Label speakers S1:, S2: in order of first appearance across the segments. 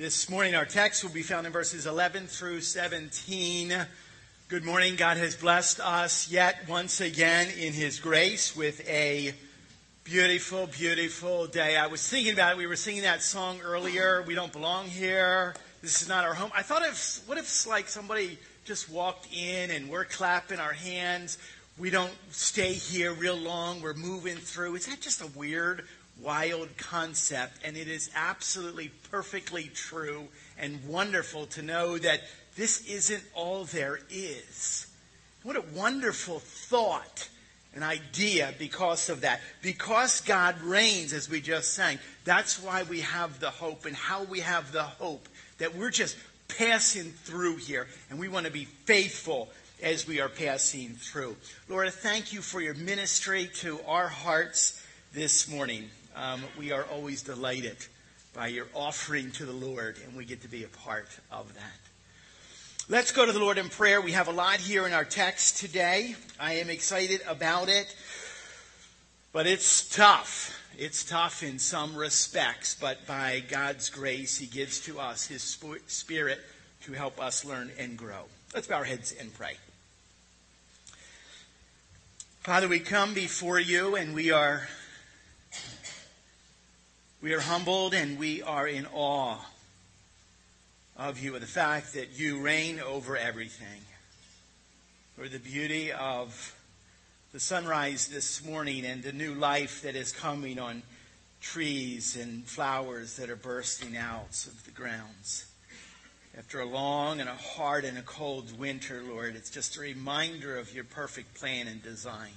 S1: This morning, our text will be found in verses 11 through 17. Good morning. God has blessed us yet once again in His grace with a beautiful, beautiful day. I was thinking about it. We were singing that song earlier. We don't belong here. This is not our home. I thought if, what if like somebody just walked in and we're clapping our hands? We don't stay here real long. We're moving through. Is that just a weird wild concept, and it is absolutely perfectly true and wonderful to know that this isn't all there is. What a wonderful thought, an idea because of that. Because God reigns, as we just sang, that's why we have the hope, and how we have the hope that we're just passing through here, and we want to be faithful as we are passing through. Lord, thank you for your ministry to our hearts this morning um, we are always delighted by your offering to the Lord, and we get to be a part of that. Let's go to the Lord in prayer. We have a lot here in our text today. I am excited about it, but it's tough. It's tough in some respects, but by God's grace, He gives to us His Spirit to help us learn and grow. Let's bow our heads and pray. Father, we come before you and we are we are humbled and we are in awe of you, of the fact that you reign over everything. For the beauty of the sunrise this morning and the new life that is coming on trees and flowers that are bursting out of the grounds. After a long and a hard and a cold winter, Lord, it's just a reminder of your perfect plan and design.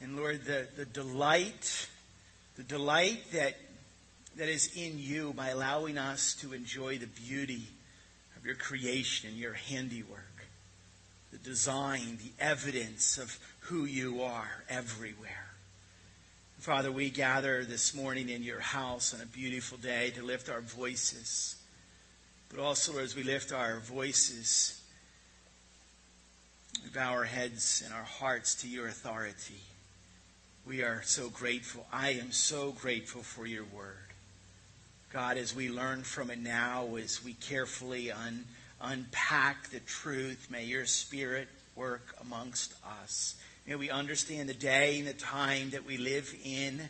S1: And Lord, the, the delight the delight that, that is in you by allowing us to enjoy the beauty of your creation and your handiwork, the design, the evidence of who you are everywhere. Father, we gather this morning in your house on a beautiful day to lift our voices. But also, as we lift our voices, we bow our heads and our hearts to your authority. We are so grateful. I am so grateful for your word. God, as we learn from it now, as we carefully un, unpack the truth, may your spirit work amongst us. May we understand the day and the time that we live in.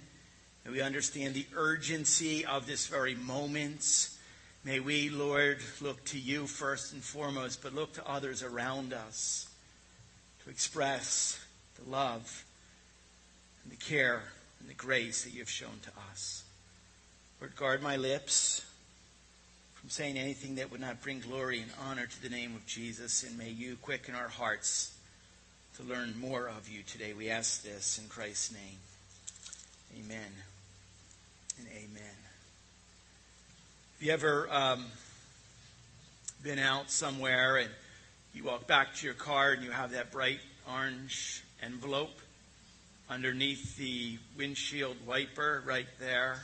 S1: May we understand the urgency of this very moment. May we, Lord, look to you first and foremost, but look to others around us to express the love and the care and the grace that you have shown to us. Lord, guard my lips from saying anything that would not bring glory and honor to the name of Jesus, and may you quicken our hearts to learn more of you today. We ask this in Christ's name. Amen and amen. Have you ever um, been out somewhere and you walk back to your car and you have that bright orange envelope underneath the windshield wiper right there.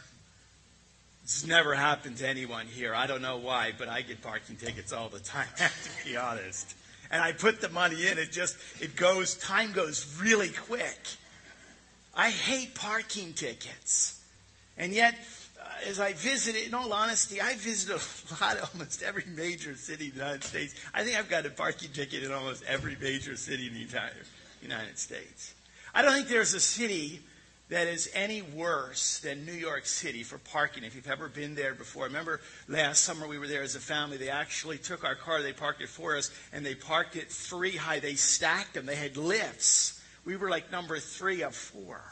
S1: This has never happened to anyone here. I don't know why, but I get parking tickets all the time, to be honest. And I put the money in, it just, it goes, time goes really quick. I hate parking tickets. And yet, uh, as I visited, in all honesty, I visited a lot, almost every major city in the United States. I think I've got a parking ticket in almost every major city in the entire United States. I don't think there's a city that is any worse than New York City for parking. If you've ever been there before, I remember last summer we were there as a family. They actually took our car, they parked it for us, and they parked it three high. They stacked them. They had lifts. We were like number three of four.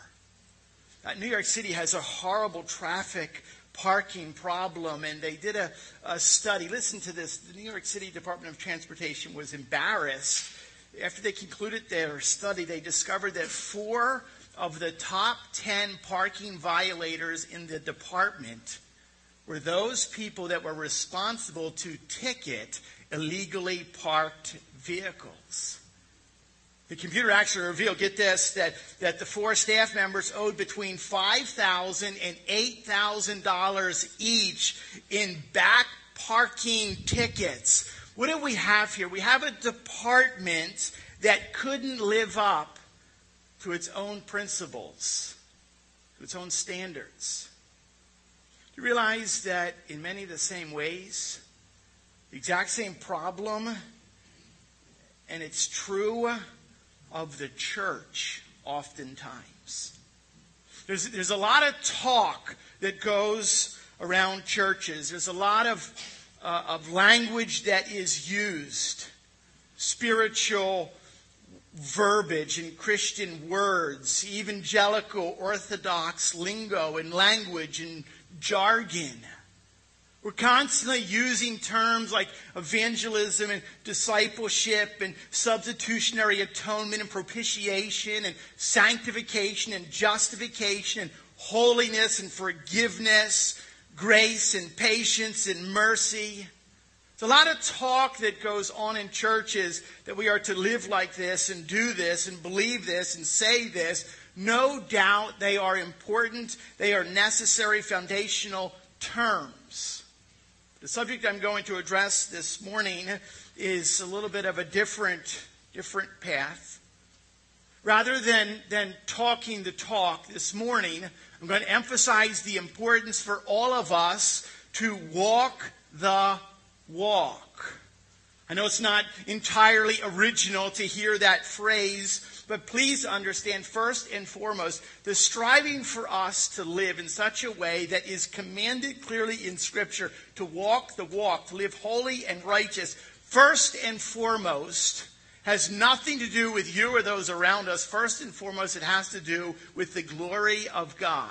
S1: Uh, New York City has a horrible traffic parking problem, and they did a, a study. Listen to this: the New York City Department of Transportation was embarrassed after they concluded their study, they discovered that four of the top 10 parking violators in the department were those people that were responsible to ticket illegally parked vehicles. The computer actually revealed, get this, that, that the four staff members owed between $5,000 and $8,000 each in back parking tickets what do we have here? We have a department that couldn't live up to its own principles, to its own standards. Do you realize that in many of the same ways, the exact same problem, and it's true of the church oftentimes. There's, there's a lot of talk that goes around churches. There's a lot of, uh, of language that is used, spiritual verbiage and Christian words, evangelical, orthodox lingo and language and jargon. We're constantly using terms like evangelism and discipleship and substitutionary atonement and propitiation and sanctification and justification and holiness and forgiveness, grace and patience and mercy. There's a lot of talk that goes on in churches that we are to live like this and do this and believe this and say this. No doubt they are important. They are necessary foundational terms. The subject I'm going to address this morning is a little bit of a different, different path. Rather than, than talking the talk this morning, I'm going to emphasize the importance for all of us to walk the walk. I know it's not entirely original to hear that phrase but please understand, first and foremost, the striving for us to live in such a way that is commanded clearly in Scripture to walk the walk, to live holy and righteous, first and foremost, has nothing to do with you or those around us. First and foremost, it has to do with the glory of God.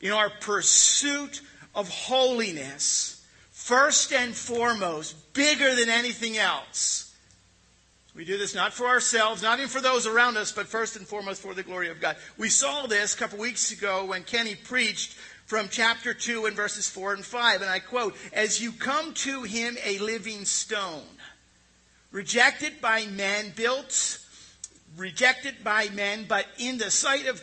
S1: In our pursuit of holiness, first and foremost, bigger than anything else, we do this not for ourselves, not even for those around us, but first and foremost for the glory of God. We saw this a couple weeks ago when Kenny preached from chapter 2 and verses 4 and 5. And I quote, As you come to him a living stone, rejected by men, built, rejected by men, but in the sight of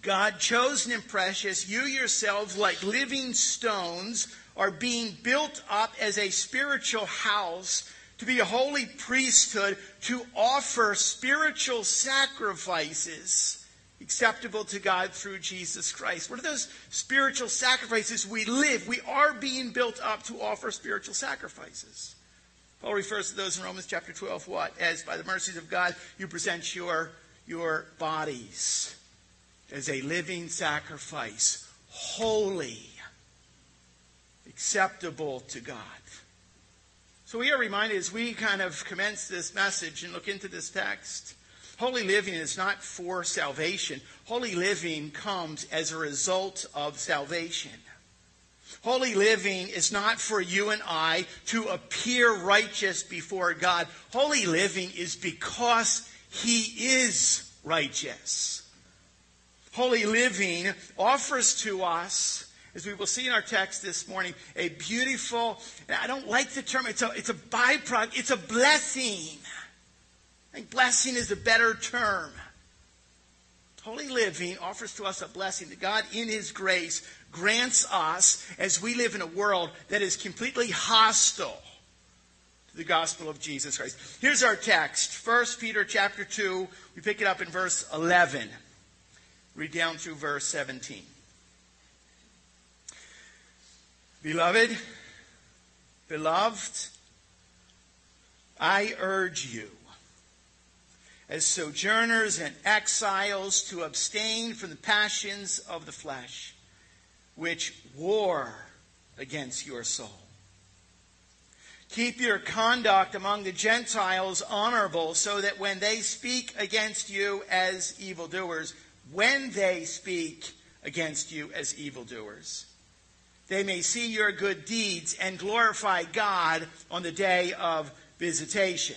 S1: God, chosen and precious, you yourselves, like living stones, are being built up as a spiritual house to be a holy priesthood, to offer spiritual sacrifices acceptable to God through Jesus Christ. What are those spiritual sacrifices we live? We are being built up to offer spiritual sacrifices. Paul refers to those in Romans chapter 12, what? As by the mercies of God, you present your, your bodies as a living sacrifice, holy, acceptable to God. So we are reminded as we kind of commence this message and look into this text, holy living is not for salvation. Holy living comes as a result of salvation. Holy living is not for you and I to appear righteous before God. Holy living is because He is righteous. Holy living offers to us as we will see in our text this morning, a beautiful, I don't like the term, it's a, it's a byproduct, it's a blessing. I think blessing is a better term. Holy living offers to us a blessing that God, in His grace, grants us as we live in a world that is completely hostile to the gospel of Jesus Christ. Here's our text 1 Peter chapter 2. We pick it up in verse 11. Read down through verse 17. Beloved, beloved, I urge you, as sojourners and exiles, to abstain from the passions of the flesh, which war against your soul. Keep your conduct among the Gentiles honorable, so that when they speak against you as evildoers, when they speak against you as evildoers, they may see your good deeds and glorify God on the day of visitation.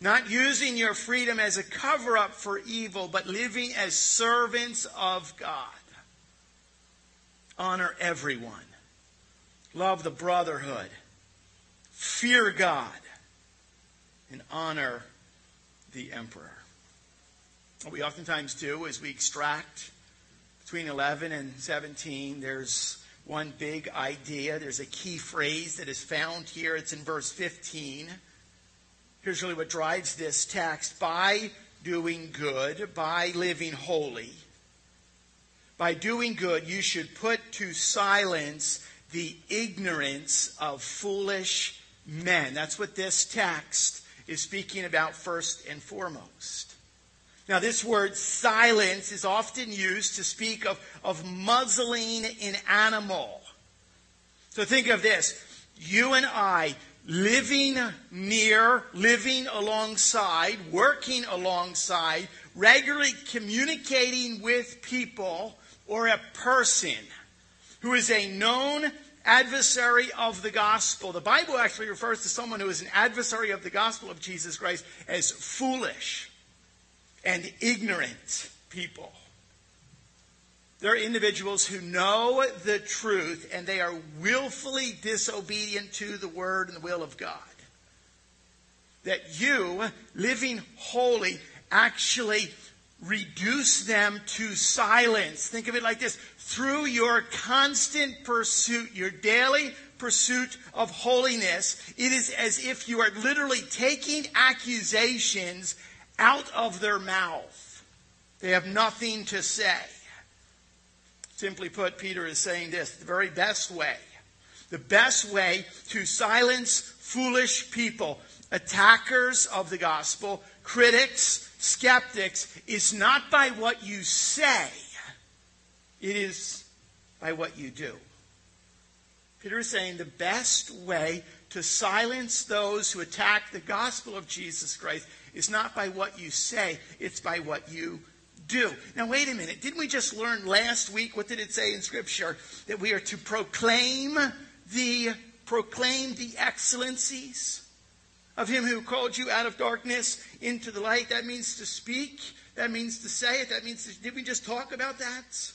S1: not using your freedom as a cover up for evil, but living as servants of God. Honor everyone. love the brotherhood, fear God, and honor the emperor. What we oftentimes do is we extract between 11 and 17, there's one big idea. There's a key phrase that is found here. It's in verse 15. Here's really what drives this text by doing good, by living holy. By doing good, you should put to silence the ignorance of foolish men. That's what this text is speaking about first and foremost. Now, this word silence is often used to speak of, of muzzling an animal. So think of this. You and I living near, living alongside, working alongside, regularly communicating with people or a person who is a known adversary of the gospel. The Bible actually refers to someone who is an adversary of the gospel of Jesus Christ as foolish and ignorant people. They're individuals who know the truth and they are willfully disobedient to the word and the will of God. That you, living holy, actually reduce them to silence. Think of it like this through your constant pursuit, your daily pursuit of holiness, it is as if you are literally taking accusations out of their mouth. They have nothing to say. Simply put, Peter is saying this the very best way, the best way to silence foolish people, attackers of the gospel, critics, skeptics, is not by what you say, it is by what you do. Peter is saying the best way to silence those who attack the gospel of Jesus Christ is not by what you say, it's by what you do. Now, wait a minute. Didn't we just learn last week? What did it say in Scripture? That we are to proclaim the proclaim the excellencies of him who called you out of darkness into the light. That means to speak. That means to say it. That means to, did we just talk about that?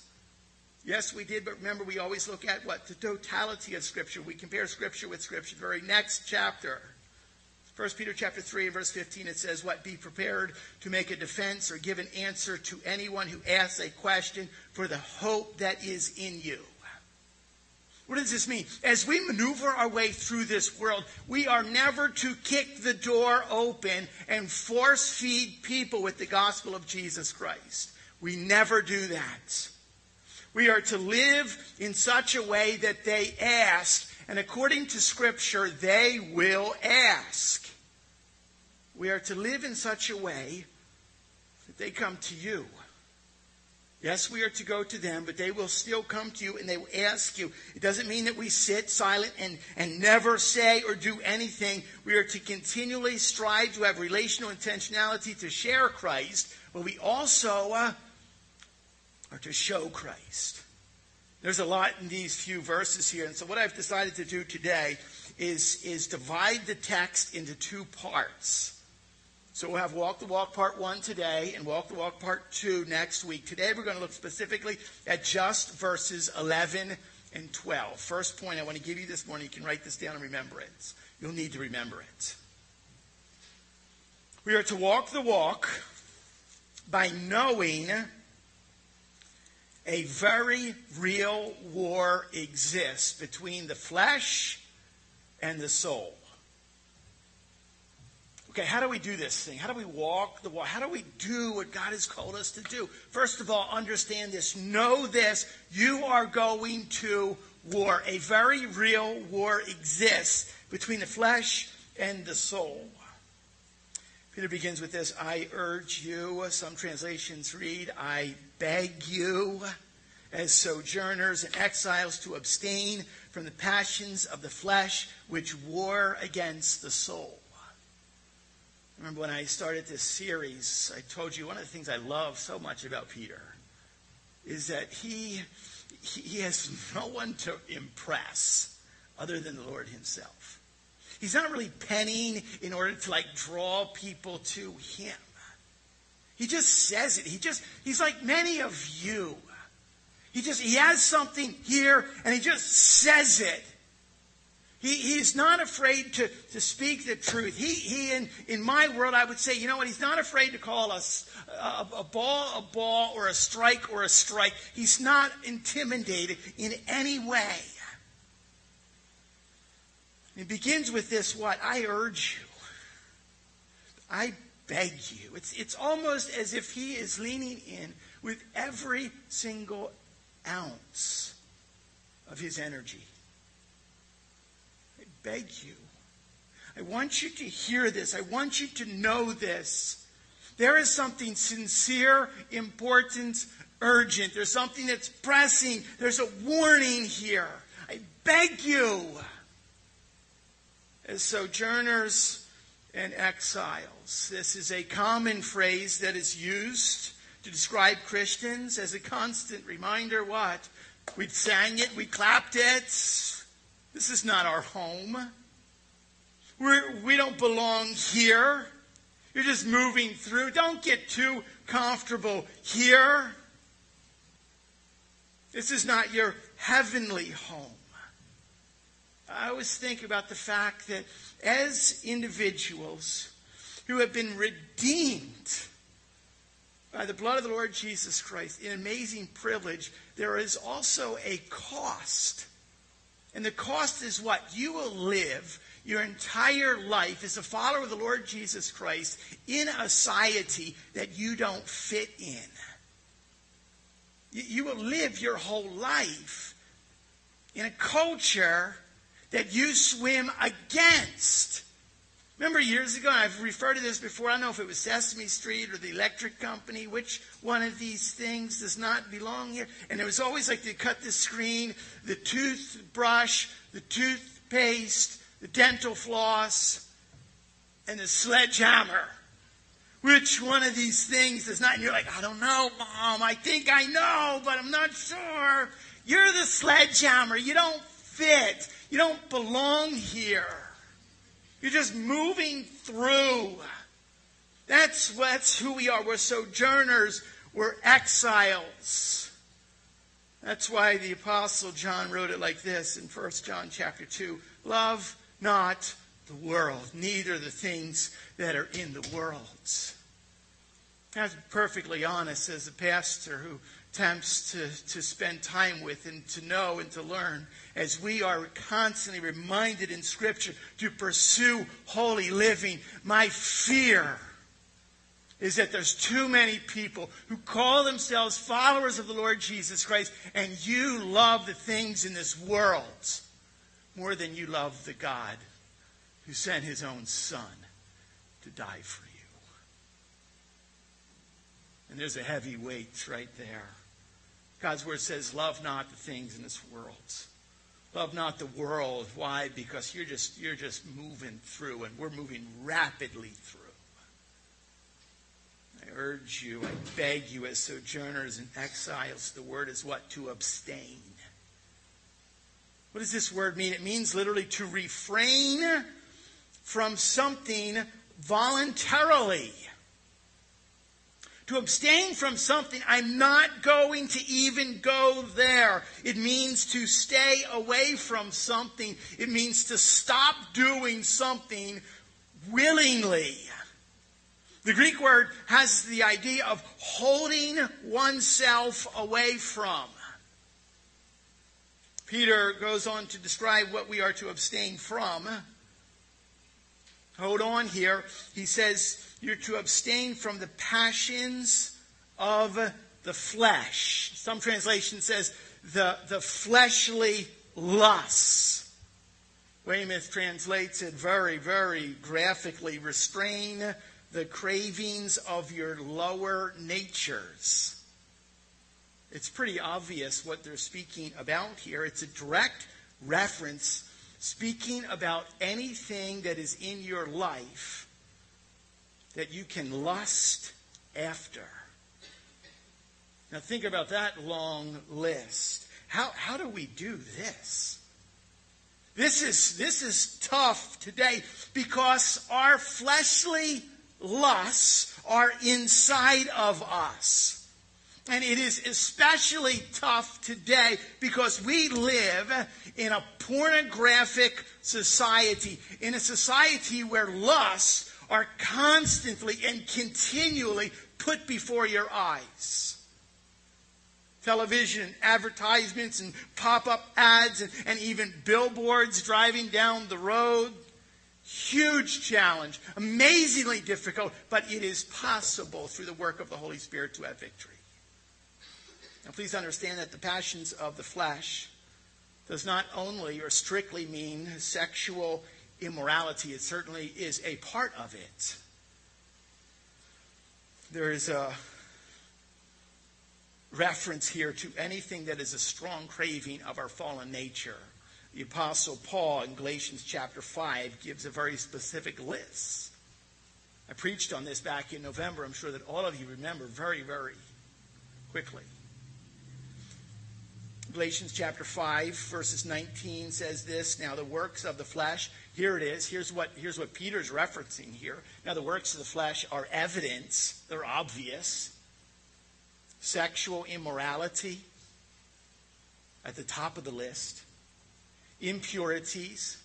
S1: Yes, we did, but remember, we always look at what? The totality of Scripture. We compare Scripture with Scripture. The very next chapter. 1 Peter chapter 3 verse 15 it says what be prepared to make a defense or give an answer to anyone who asks a question for the hope that is in you. What does this mean? As we maneuver our way through this world, we are never to kick the door open and force feed people with the gospel of Jesus Christ. We never do that. We are to live in such a way that they ask and according to Scripture, they will ask. We are to live in such a way that they come to you. Yes, we are to go to them, but they will still come to you and they will ask you. It doesn't mean that we sit silent and, and never say or do anything. We are to continually strive to have relational intentionality to share Christ, but we also uh, are to show Christ. There's a lot in these few verses here. And so what I've decided to do today is, is divide the text into two parts. So we'll have Walk the Walk Part 1 today and Walk the Walk Part 2 next week. Today we're going to look specifically at just verses 11 and 12. First point I want to give you this morning, you can write this down remember it. You'll need to remember it. We are to walk the walk by knowing a very real war exists between the flesh and the soul. Okay, how do we do this thing? How do we walk the walk? How do we do what God has called us to do? First of all, understand this. Know this. You are going to war. A very real war exists between the flesh and the soul. Peter begins with this I urge you. Some translations read, I beg you, as sojourners and exiles, to abstain from the passions of the flesh which war against the soul. Remember when I started this series, I told you one of the things I love so much about Peter is that he, he has no one to impress other than the Lord himself. He's not really penning in order to like draw people to him. He just says it. He just, he's like many of you. He just, he has something here and he just says it. He, he's not afraid to, to speak the truth. He, he in, in my world, I would say, you know what? He's not afraid to call us a, a ball a ball or a strike or a strike. He's not intimidated in any way. It begins with this what? I urge you. I beg you. It's, it's almost as if he is leaning in with every single ounce of his energy. Beg you. I want you to hear this. I want you to know this. There is something sincere, important, urgent. There's something that's pressing. There's a warning here. I beg you. As sojourners and exiles, this is a common phrase that is used to describe Christians as a constant reminder what? We sang it, we clapped it. This is not our home. We're, we do not belong here. You're just moving through. Don't get too comfortable here. This is not your heavenly home. I always think about the fact that as individuals who have been redeemed by the blood of the Lord Jesus Christ, an amazing privilege, there is also a cost. And the cost is what? You will live your entire life as a follower of the Lord Jesus Christ in a society that you don't fit in. You will live your whole life in a culture that you swim against. Remember years ago, I've referred to this before, I don't know if it was Sesame Street or the electric company, which one of these things does not belong here. And it was always like they cut the screen, the toothbrush, the toothpaste, the dental floss, and the sledgehammer. Which one of these things does not? And you're like, I don't know, Mom. I think I know, but I'm not sure. You're the sledgehammer. You don't fit. You don't belong here. You're just moving through. That's, that's who we are. We're sojourners. We're exiles. That's why the apostle John wrote it like this in 1 John chapter 2. Love not the world, neither the things that are in the world. I'm perfectly honest as a pastor who attempts to, to spend time with and to know and to learn as we are constantly reminded in Scripture to pursue holy living. My fear is that there's too many people who call themselves followers of the Lord Jesus Christ and you love the things in this world more than you love the God who sent his own son to die for you. And there's a heavy weight right there. God's word says, Love not the things in this world. Love not the world. Why? Because you're just, you're just moving through, and we're moving rapidly through. I urge you, I beg you, as sojourners and exiles, the word is what? To abstain. What does this word mean? It means literally to refrain from something voluntarily to abstain from something, I'm not going to even go there. It means to stay away from something. It means to stop doing something willingly. The Greek word has the idea of holding oneself away from. Peter goes on to describe what we are to abstain from. Hold on here. He says, you're to abstain from the passions of the flesh. Some translation says the, the fleshly lusts. Weymouth translates it very, very graphically restrain the cravings of your lower natures. It's pretty obvious what they're speaking about here. It's a direct reference speaking about anything that is in your life that you can lust after. Now, think about that long list. How, how do we do this? This is, this is tough today because our fleshly lusts are inside of us. And it is especially tough today because we live in a pornographic society, in a society where lusts are constantly and continually put before your eyes. Television advertisements and pop up ads and, and even billboards driving down the road. Huge challenge, amazingly difficult, but it is possible through the work of the Holy Spirit to have victory. Now, please understand that the passions of the flesh does not only or strictly mean sexual immorality, it certainly is a part of it. There is a reference here to anything that is a strong craving of our fallen nature. The Apostle Paul in Galatians chapter 5 gives a very specific list. I preached on this back in November. I'm sure that all of you remember very, very quickly. Galatians chapter 5, verses 19 says this Now the works of the flesh, here it is. Here's what, here's what Peter's referencing here. Now the works of the flesh are evidence, they're obvious. Sexual immorality at the top of the list, impurities,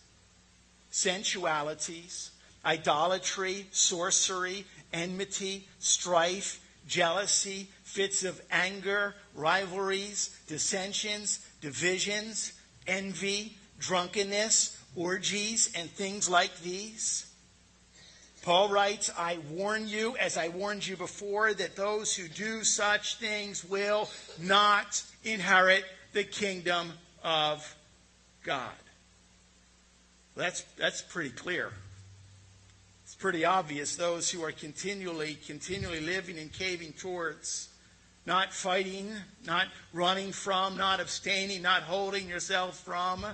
S1: sensualities, idolatry, sorcery, enmity, strife, jealousy, fits of anger, rivalries, dissensions, divisions, envy, drunkenness, orgies, and things like these. Paul writes, I warn you, as I warned you before, that those who do such things will not inherit the kingdom of God. That's, that's pretty clear. It's pretty obvious those who are continually, continually living and caving towards, not fighting, not running from, not abstaining, not holding yourself from,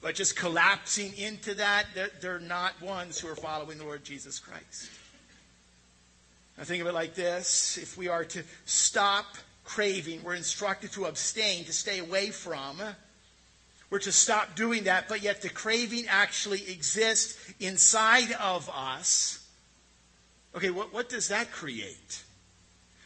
S1: but just collapsing into that, they're, they're not ones who are following the Lord Jesus Christ. Now think of it like this if we are to stop craving, we're instructed to abstain, to stay away from. We're to stop doing that, but yet the craving actually exists inside of us. Okay, what, what does that create?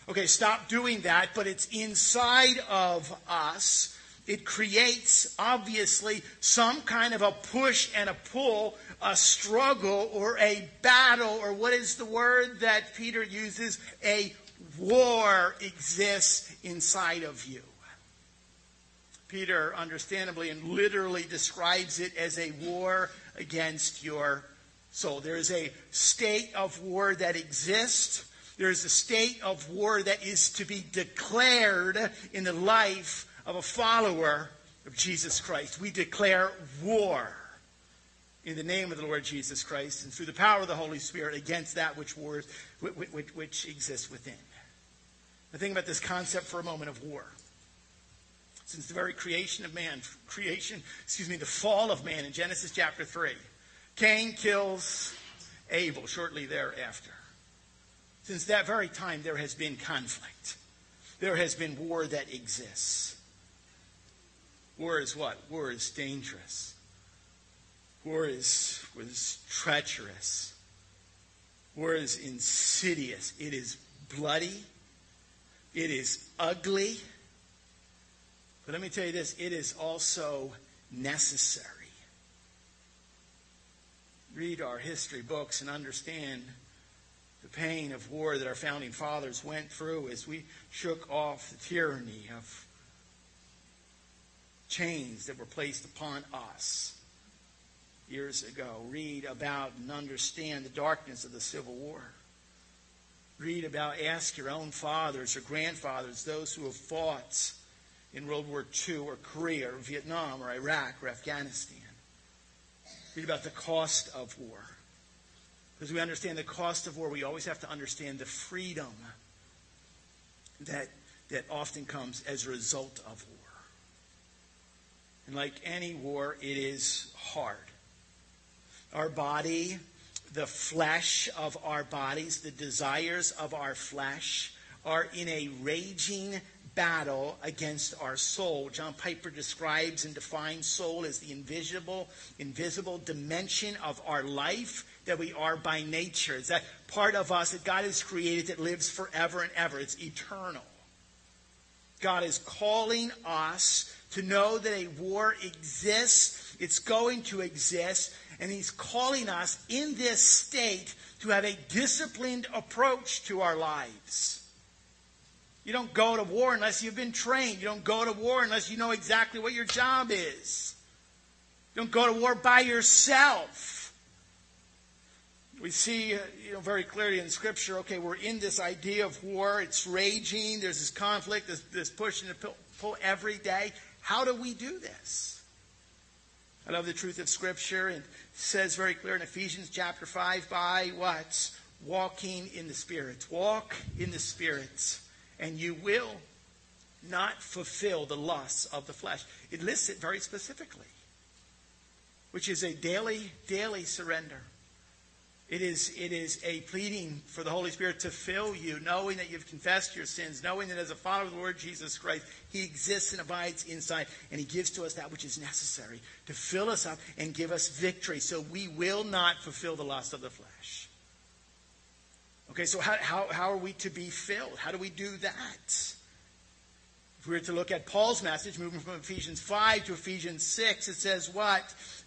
S1: Okay, stop doing that, but it's inside of us. It creates, obviously, some kind of a push and a pull, a struggle or a battle, or what is the word that Peter uses? A war exists inside of you. Peter, understandably and literally, describes it as a war against your soul. There is a state of war that exists. There is a state of war that is to be declared in the life of a follower of Jesus Christ. We declare war in the name of the Lord Jesus Christ and through the power of the Holy Spirit against that which, wars, which, which, which exists within. Now think about this concept for a moment of war since the very creation of man, creation, excuse me, the fall of man in Genesis chapter 3. Cain kills Abel shortly thereafter. Since that very time, there has been conflict. There has been war that exists. War is what? War is dangerous. War is, was treacherous. War is insidious. It is bloody. It is ugly. But let me tell you this it is also necessary. Read our history books and understand the pain of war that our founding fathers went through as we shook off the tyranny of chains that were placed upon us years ago. Read about and understand the darkness of the Civil War. Read about, ask your own fathers or grandfathers, those who have fought in World War II or Korea or Vietnam or Iraq or Afghanistan. Read about the cost of war. Because we understand the cost of war, we always have to understand the freedom that, that often comes as a result of war. And like any war, it is hard. Our body, the flesh of our bodies, the desires of our flesh are in a raging battle against our soul. John Piper describes and defines soul as the invisible, invisible dimension of our life that we are by nature. It's that part of us that God has created that lives forever and ever. It's eternal. God is calling us to know that a war exists It's going to exist. And he's calling us in this state to have a disciplined approach to our lives. You don't go to war unless you've been trained. You don't go to war unless you know exactly what your job is. You don't go to war by yourself. We see, uh, you know, very clearly in Scripture. Okay, we're in this idea of war. It's raging. There's this conflict, this, this push and pull, pull every day. How do we do this? I love the truth of Scripture, and says very clear in Ephesians chapter five, by what walking in the Spirit. Walk in the Spirit and you will not fulfill the lusts of the flesh. It lists it very specifically, which is a daily, daily surrender. It is, it is a pleading for the Holy Spirit to fill you, knowing that you've confessed your sins, knowing that as a follower of the Lord Jesus Christ, He exists and abides inside, and He gives to us that which is necessary to fill us up and give us victory, so we will not fulfill the lust of the flesh. Okay, so how, how, how are we to be filled? How do we do that? If we were to look at Paul's message, moving from Ephesians 5 to Ephesians 6, it says what?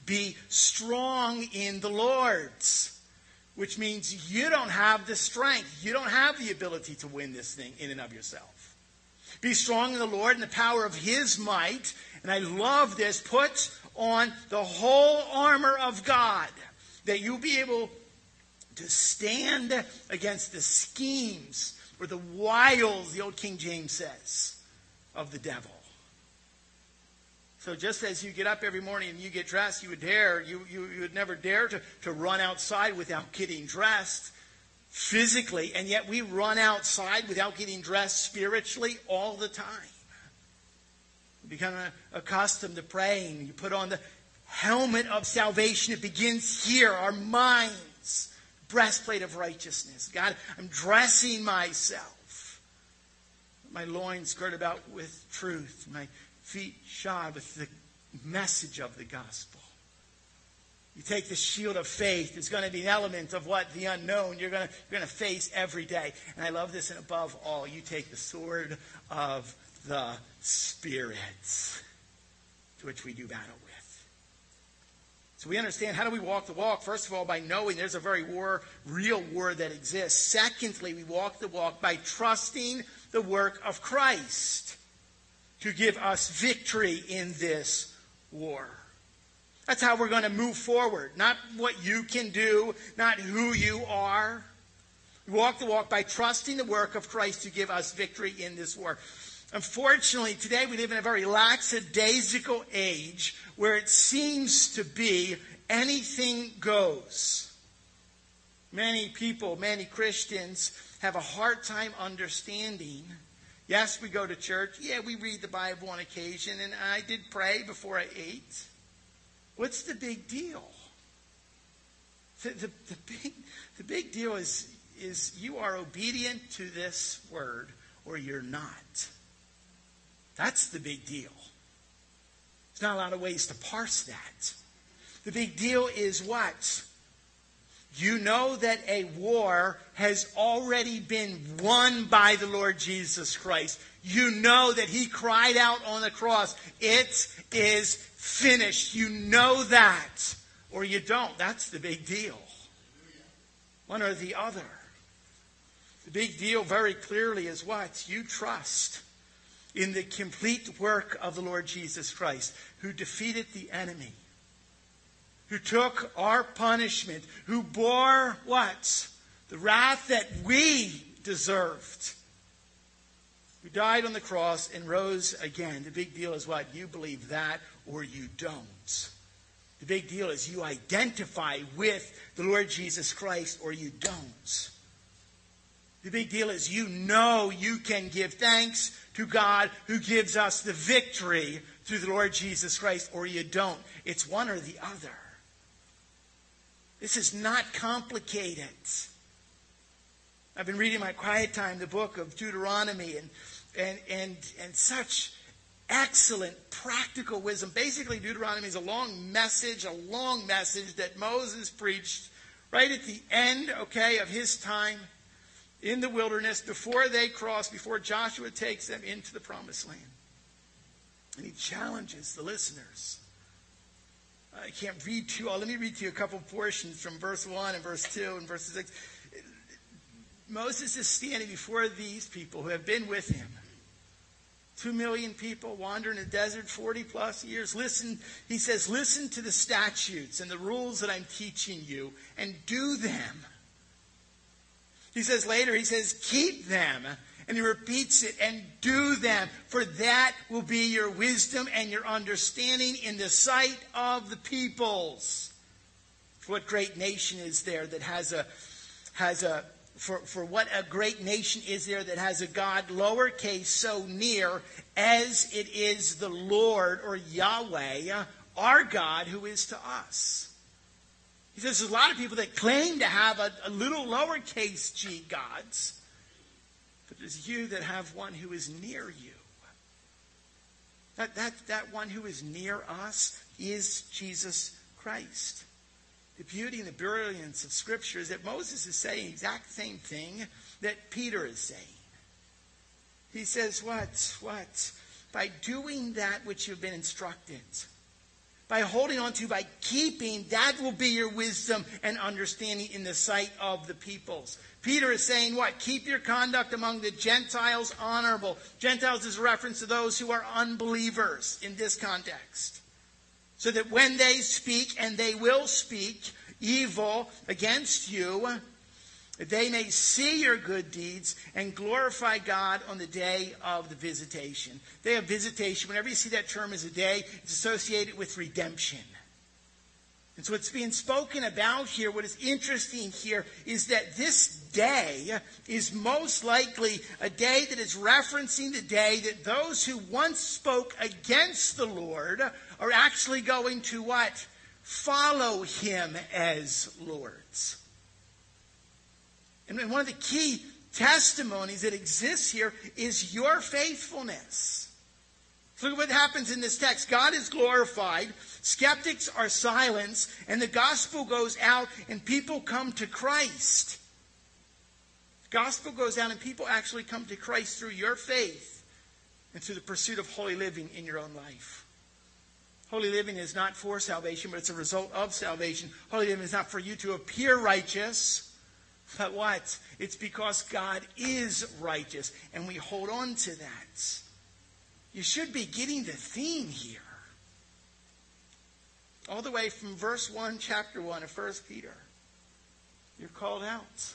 S1: Be strong in the Lord's. Which means you don't have the strength. You don't have the ability to win this thing in and of yourself. Be strong in the Lord and the power of His might. And I love this. Put on the whole armor of God that you'll be able to stand against the schemes or the wiles, the old King James says, of the devil. So just as you get up every morning and you get dressed, you would dare, you, you, you would never dare to, to run outside without getting dressed physically, and yet we run outside without getting dressed spiritually all the time. We become accustomed to praying. You put on the helmet of salvation. It begins here, our minds breastplate of righteousness. God, I'm dressing myself. My loins girt about with truth, my feet shod with the message of the gospel. You take the shield of faith. It's going to be an element of what the unknown you're going to, you're going to face every day. And I love this. And above all, you take the sword of the Spirit, to which we do battle with. so we understand how do we walk the walk? First of all, by knowing there's a very war, real war that exists. Secondly, we walk the walk by trusting the work of Christ to give us victory in this war. That's how we're going to move forward. Not what you can do, not who you are. Walk the walk by trusting the work of Christ to give us victory in this war. Unfortunately, today we live in a very lackadaisical age where it seems to be anything goes. Many people, many Christians have a hard time understanding. Yes, we go to church. Yeah, we read the Bible on occasion, and I did pray before I ate. What's the big deal? The, the, the, big, the big deal is, is you are obedient to this word or you're not. That's the big deal. There's not a lot of ways to parse that. The big deal is what? You know that a war has already been won by the Lord Jesus Christ. You know that He cried out on the cross, It is finished. You know that. Or you don't. That's the big deal. One or the other. The big deal very clearly is what? You trust in the complete work of the Lord Jesus Christ, who defeated the enemy, who took our punishment, who bore what? The wrath that we deserved, who died on the cross and rose again. The big deal is what? You believe that or you don't. The big deal is you identify with the Lord Jesus Christ or you don't. The big deal is you know you can give thanks to God who gives us the victory through the Lord Jesus Christ, or you don't. It's one or the other. This is not complicated. I've been reading my quiet time, the book of Deuteronomy, and, and, and, and such excellent practical wisdom. Basically, Deuteronomy is a long message, a long message that Moses preached right at the end, okay, of his time in the wilderness before they cross, before Joshua takes them into the promised land. And he challenges the listeners I can't read to you all. Let me read to you a couple portions from verse 1 and verse 2 and verse 6. Moses is standing before these people who have been with him. Two million people wander in the desert 40 plus years. Listen, he says, listen to the statutes and the rules that I'm teaching you and do them. He says later, he says, keep them. And he repeats it, and do them, for that will be your wisdom and your understanding in the sight of the peoples. What great nation is there that has a, has a, for, for what a great nation is there that has a God lowercase so near as it is the Lord or Yahweh, our God who is to us. He says there's a lot of people that claim to have a, a little lowercase g gods, but there's you that have one who is near you. That, that, that one who is near us is Jesus Christ. The beauty and the brilliance of Scripture is that Moses is saying exact same thing that Peter is saying. He says, What? What? By doing that which you've been instructed by holding on to, by keeping, that will be your wisdom and understanding in the sight of the peoples. Peter is saying what? Keep your conduct among the Gentiles honorable. Gentiles is a reference to those who are unbelievers in this context. So that when they speak, and they will speak evil against you, they may see your good deeds and glorify God on the day of the visitation. Day of visitation, whenever you see that term as a day, it's associated with redemption. And so what's being spoken about here, what is interesting here, is that this day is most likely a day that is referencing the day that those who once spoke against the Lord are actually going to what? Follow him as lords. And one of the key testimonies that exists here is your faithfulness. Look at what happens in this text. God is glorified, skeptics are silenced, and the gospel goes out and people come to Christ. The gospel goes out and people actually come to Christ through your faith and through the pursuit of holy living in your own life. Holy living is not for salvation, but it's a result of salvation. Holy living is not for you to appear righteous, but what? It's because God is righteous, and we hold on to that. You should be getting the theme here. All the way from verse 1, chapter 1 of 1 Peter. You're called out.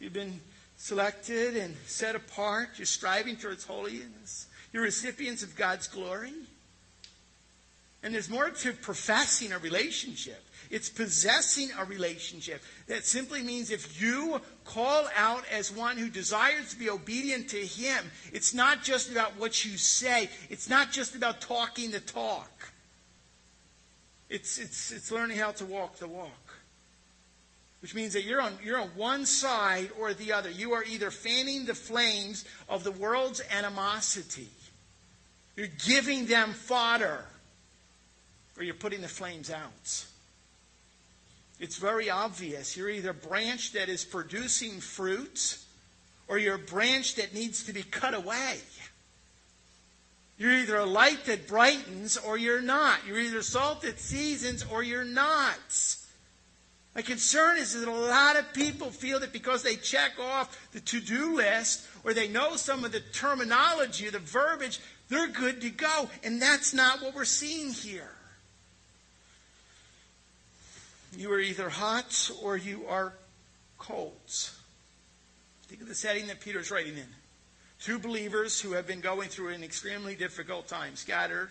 S1: You've been selected and set apart. You're striving towards holiness. You're recipients of God's glory. And there's more to professing a relationship. It's possessing a relationship. That simply means if you call out as one who desires to be obedient to Him, it's not just about what you say, it's not just about talking the talk. It's, it's, it's learning how to walk the walk. Which means that you're on, you're on one side or the other. You are either fanning the flames of the world's animosity, you're giving them fodder, or you're putting the flames out. It's very obvious. You're either a branch that is producing fruit or you're a branch that needs to be cut away. You're either a light that brightens or you're not. You're either salt that seasons or you're not. My concern is that a lot of people feel that because they check off the to do list or they know some of the terminology, the verbiage, they're good to go. And that's not what we're seeing here. You are either hot or you are cold. Think of the setting that Peter's writing in. To believers who have been going through an extremely difficult time, scattered.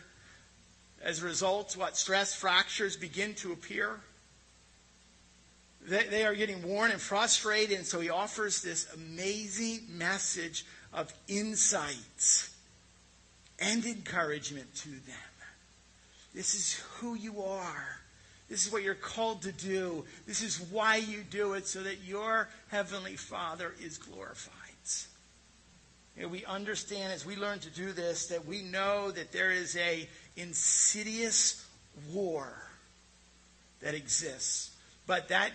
S1: As a result, what stress fractures begin to appear. They, they are getting worn and frustrated, and so he offers this amazing message of insights and encouragement to them. This is who you are. This is what you're called to do. This is why you do it, so that your Heavenly Father is glorified. And we understand as we learn to do this that we know that there is a insidious war that exists. But that,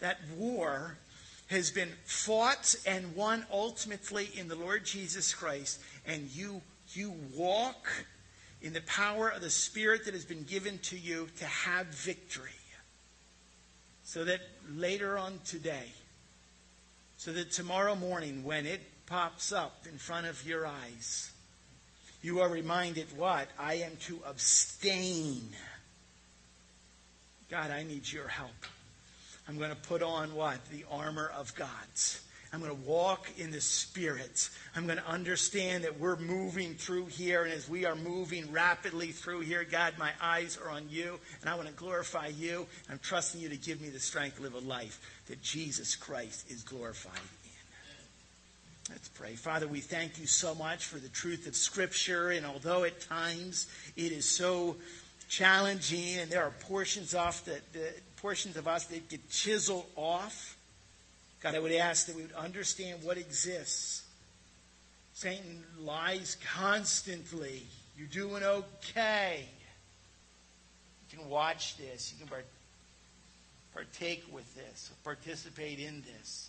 S1: that war has been fought and won ultimately in the Lord Jesus Christ. And you, you walk in the power of the Spirit that has been given to you to have victory. So that later on today, so that tomorrow morning when it pops up in front of your eyes, you are reminded what? I am to abstain. God, I need your help. I'm going to put on what? The armor of God's. I'm going to walk in the Spirit. I'm going to understand that we're moving through here. And as we are moving rapidly through here, God, my eyes are on you. And I want to glorify you. I'm trusting you to give me the strength to live a life that Jesus Christ is glorified in. Let's pray. Father, we thank you so much for the truth of Scripture. And although at times it is so challenging and there are portions portions of us that get chiseled off, God, I would ask that we would understand what exists. Satan lies constantly. You're doing okay. You can watch this. You can partake with this, participate in this.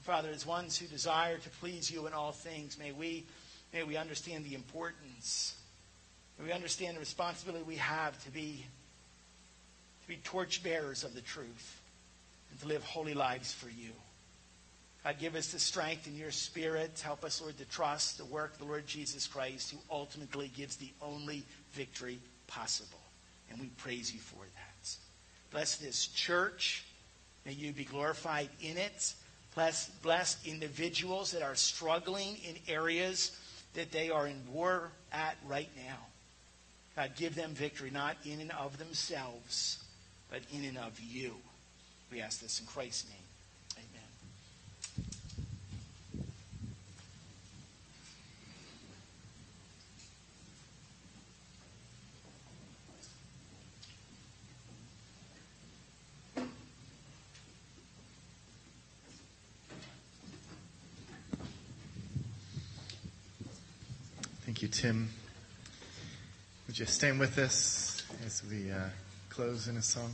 S1: Father, as ones who desire to please you in all things, may we, may we understand the importance. May we understand the responsibility we have to be, to be torchbearers of the truth and to live holy lives for you. God, give us the strength in your spirit. Help us, Lord, to trust the work of the Lord Jesus Christ, who ultimately gives the only victory possible. And we praise you for that. Bless this church. May you be glorified in it. Bless, bless individuals that are struggling in areas that they are in war at right now. God, give them victory, not in and of themselves, but in and of you. We ask this in Christ's name. Amen.
S2: Thank you, Tim. Would you stand with us as we uh, close in a song?